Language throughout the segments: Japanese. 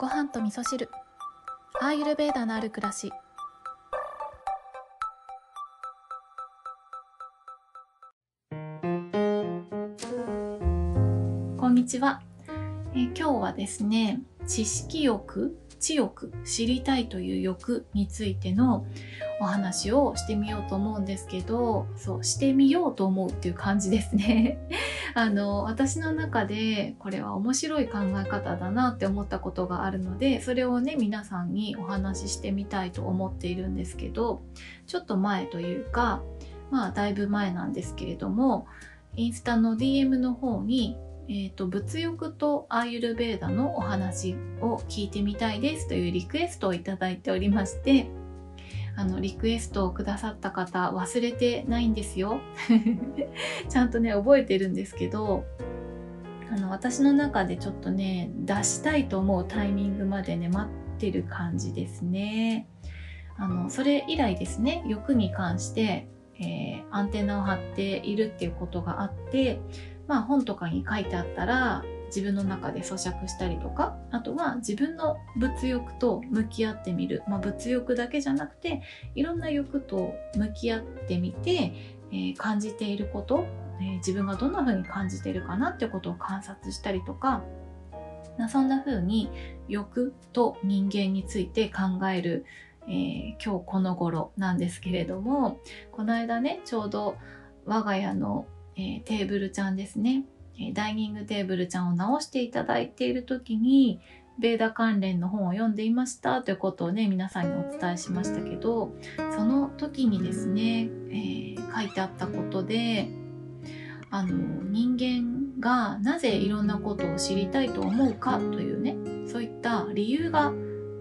ご飯と味噌汁。アーユルベーダのある暮らし。こんにちは、えー今日はですね知識欲知欲知りたいという欲についてのお話をしてみようと思うんですけどそうしてみようと思うっていう感じですね。あの私の中でこれは面白い考え方だなって思ったことがあるのでそれをね皆さんにお話ししてみたいと思っているんですけどちょっと前というかまあだいぶ前なんですけれどもインスタの DM の方にえー、と物欲とアーユルベーダのお話を聞いてみたいですというリクエストをいただいておりましてあのリクエストをくださった方忘れてないんですよ。ちゃんとね覚えてるんですけどあの私の中でちょっとね出したいと思うタイミングまでね待ってる感じですね。あのそれ以来ですね欲に関して、えーアンテナを張っているっていうことがあってまあ本とかに書いてあったら自分の中で咀嚼したりとかあとは自分の物欲と向き合ってみる、まあ、物欲だけじゃなくていろんな欲と向き合ってみて、えー感じていること、えー自分がどんな風に感じているかなってことを観察したりとかなそんな風に欲と人間について考える、えー今日この頃なんですけれどもこの間ねちょうど我が家のえーテーブルちゃんですね、えダイニングテーブルちゃんを直していただいている時にベーダ関連の本を読んでいました。ということをね皆さんにお伝えしましたけどその時にですね、えー書いてあったことであの人間がなぜいろんなことを知りたいと思うかというねそういった理由が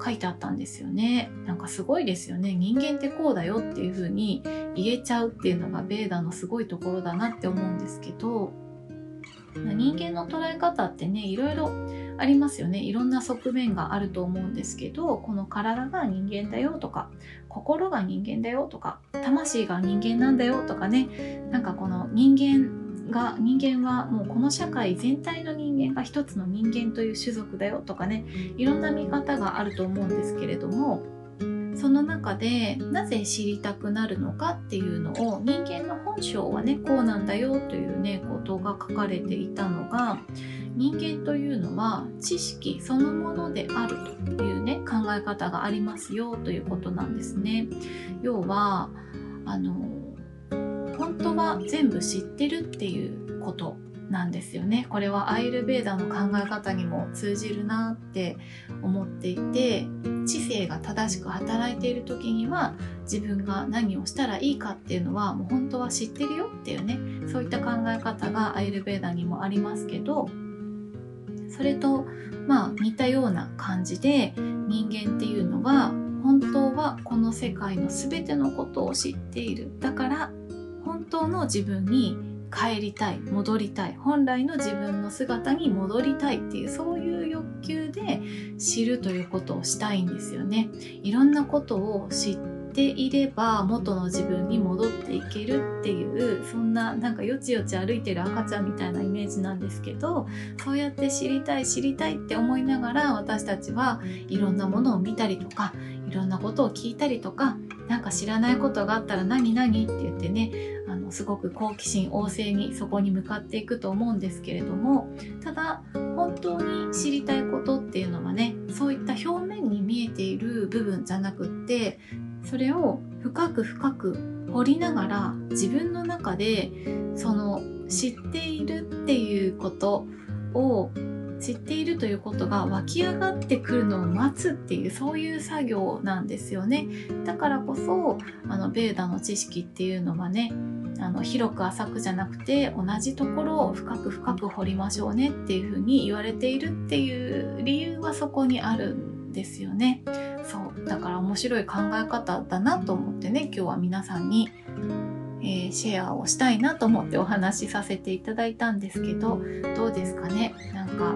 書いてあったんですよね。なんかすごいですよね。人間ってこうだよっていう風に言えちゃうっていうのがベーダのすごいところだなって思うんですけど。人間の捉え方ってねいろいろありますよね。いろんな側面があると思うんですけどこの体が人間だよとか心が人間だよとか魂が人間なんだよとかね。なんかこの人間が人間はもうこの社会全体の人間が一つの人間という種族だよとかねいろんな見方があると思うんですけれどもその中でなぜ知りたくなるのかっていうのを人間の本性はねこうなんだよというねことが書かれていたのが人間というのは知識そのものであるというね考え方がありますよということなんですね。要はあの本当は全部知ってるっていうことなんですよね。これはアイルベーダの考え方にも通じるなって思っていて知性が正しく働いている時には自分が何をしたらいいかっていうのはもう本当は知ってるよっていうねそういった考え方がアイルベーダにもありますけどそれとまあ似たような感じで人間っていうのは本当はこの世界の全てのことを知っているだから本当の自分に帰りたい戻りたい本来の自分の姿に戻りたいっていうそういう欲求で知るということをしたいんですよね。いろんなことを知っていれば元の自分に戻っていけるっていうそんななんかよちよち歩いてる赤ちゃんみたいなイメージなんですけどそうやって知りたい知りたいって思いながら私たちはいろんなものを見たりとかいろんなことを聞いたりとかなんか知らないことがあったら何何って言ってねあのすごく好奇心旺盛にそこに向かっていくと思うんですけれどもただ本当に知りたいことっていうのはねそういった表面に見えている部分じゃなくってそれを深く深く掘りながら自分の中でその知っているっていうことを知っているということが湧き上がってくるのを待つっていうそういう作業なんですよね。だからこそあのベーダの知識っていうのはねあの広く浅くじゃなくて同じところを深く深く掘りましょうねっていうふうに言われているっていう理由はそこにあるんですよね。そう。だから面白い考え方だなと思ってね今日は皆さんに、えーシェアをしたいなと思ってお話しさせていただいたんですけどどうですかね？なんか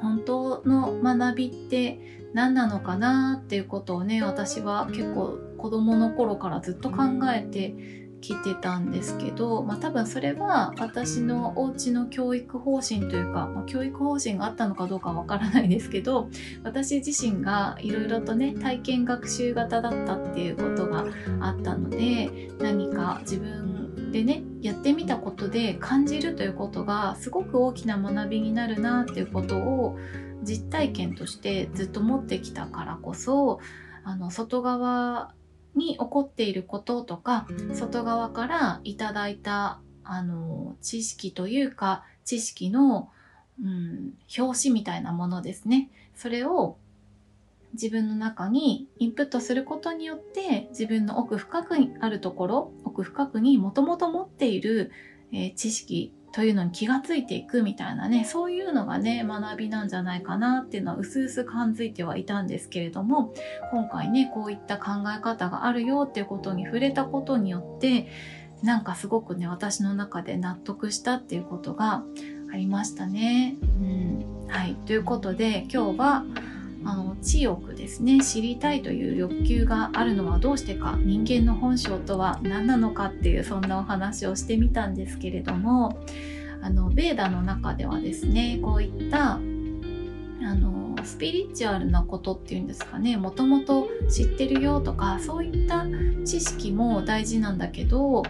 本当の学びって何なのかなっていうことをね私は結構子供の頃からずっと考えてきてたんですけど、まあ、多分それは私のお家の教育方針というか、まあ、教育方針があったのかどうかわからないですけど私自身がいろいろとね体験学習型だったっていうことがあったので何か自分でねやってみたことで感じるということがすごく大きな学びになるなっていうことを実体験としてずっと持ってきたからこそあの外側に起こっていることとか外側からいただいたあの知識というか知識の、うん、表紙みたいなものですね。それを自分の中にインプットすることによって自分の奥深くにあるところ奥深くにもともと持っている、えー、知識というのに気がついていくみたいなねそういうのがね学びなんじゃないかなっていうのはうすうす感づいてはいたんですけれども今回ねこういった考え方があるよっていうことに触れたことによってなんかすごくね私の中で納得したっていうことがありましたね。うん、はいということで今日はあの知欲ですね。知りたいという欲求があるのはどうしてか。人間の本性とは何なのかっていうそんなお話をしてみたんですけれども。あのベーダの中ではですねこういったあのスピリチュアルなことっていうんですかね。もともと知ってるよとかそういった知識も大事なんだけど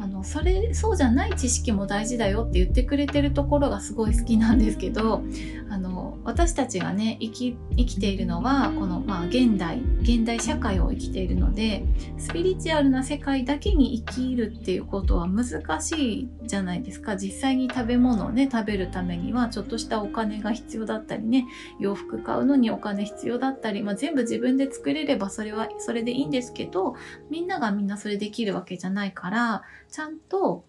あのそれそうじゃない知識も大事だよって言ってくれてるところがすごい好きなんですけどあの私たちがね生き生きているのはこの、まあ、現代現代社会を生きているのでスピリチュアルな世界だけに生きるっていうことは難しいじゃないですか。実際に食べ物をね食べるためにはちょっとしたお金が必要だったりね洋服買うのにお金必要だったり、まあ、全部自分で作れればそれはそれでいいんですけどみんながみんなそれできるわけじゃないからちゃんと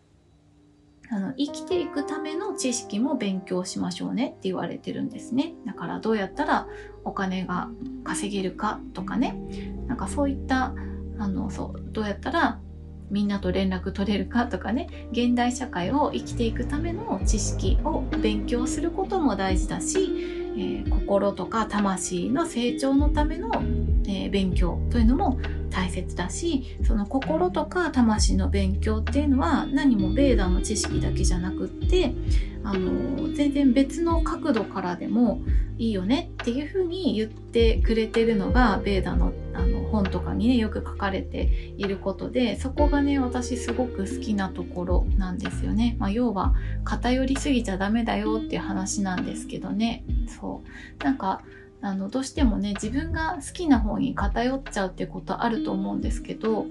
あの生きていくための知識も勉強しましょうねって言われてるんですね。だからどうやったらお金が稼げるかとかね。なんかそういったあのそうどうやったらみんなと連絡取れるかとかね。現代社会を生きていくための知識を勉強することも大事だし、えー、心とか魂の成長のための、えー、勉強というのも大切だしその心とか魂の勉強っていうのは何もベーダの知識だけじゃなくってあの全然別の角度からでもいいよねっていうふうに言ってくれてるのがベーダのあの本とかにねよく書かれていることでそこがね私すごく好きなところなんですよね。まあ、要は偏りすぎちゃダメだよっていう話なんですけどねそうなんかあのどうしてもね自分が好きな方に偏っちゃうっていうことあると思うんですけど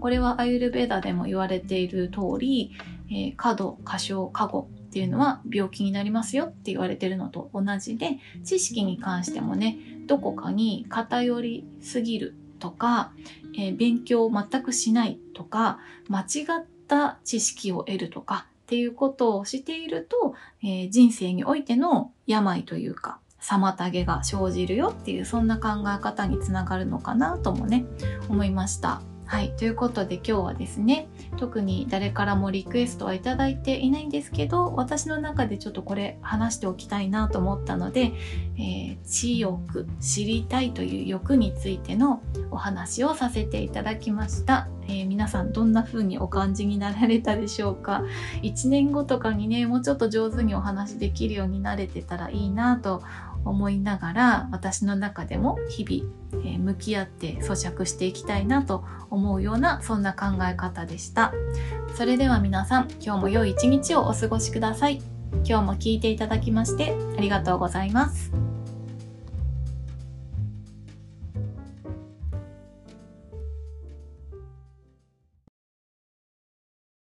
これはアユルベーダでも言われている通り、えー、過度過小過誤っていうのは病気になりますよって言われてるのと同じで知識に関してもねどこかに偏りすぎるとか、えー、勉強を全くしないとか間違った知識を得るとかっていうことをしていると、えー、人生においての病というか妨げが生じるよっていうそんな考え方につながるのかなともね思いました。はい。ということで今日はですね、特に誰からもリクエストはいただいていないんですけど、私の中でちょっとこれ話しておきたいなと思ったので、えー、知欲、知りたいという欲についてのお話をさせていただきました。えー、皆さんどんな風にお感じになられたでしょうか1年後とかにねもうちょっと上手にお話できるようになれてたらいいなと思いながら私の中でも日々、えー、向き合って咀嚼していきたいなと思うようなそんな考え方でしたそれでは皆さん今日も良い一日をお過ごしください今日も聞いていただきましてありがとうございます。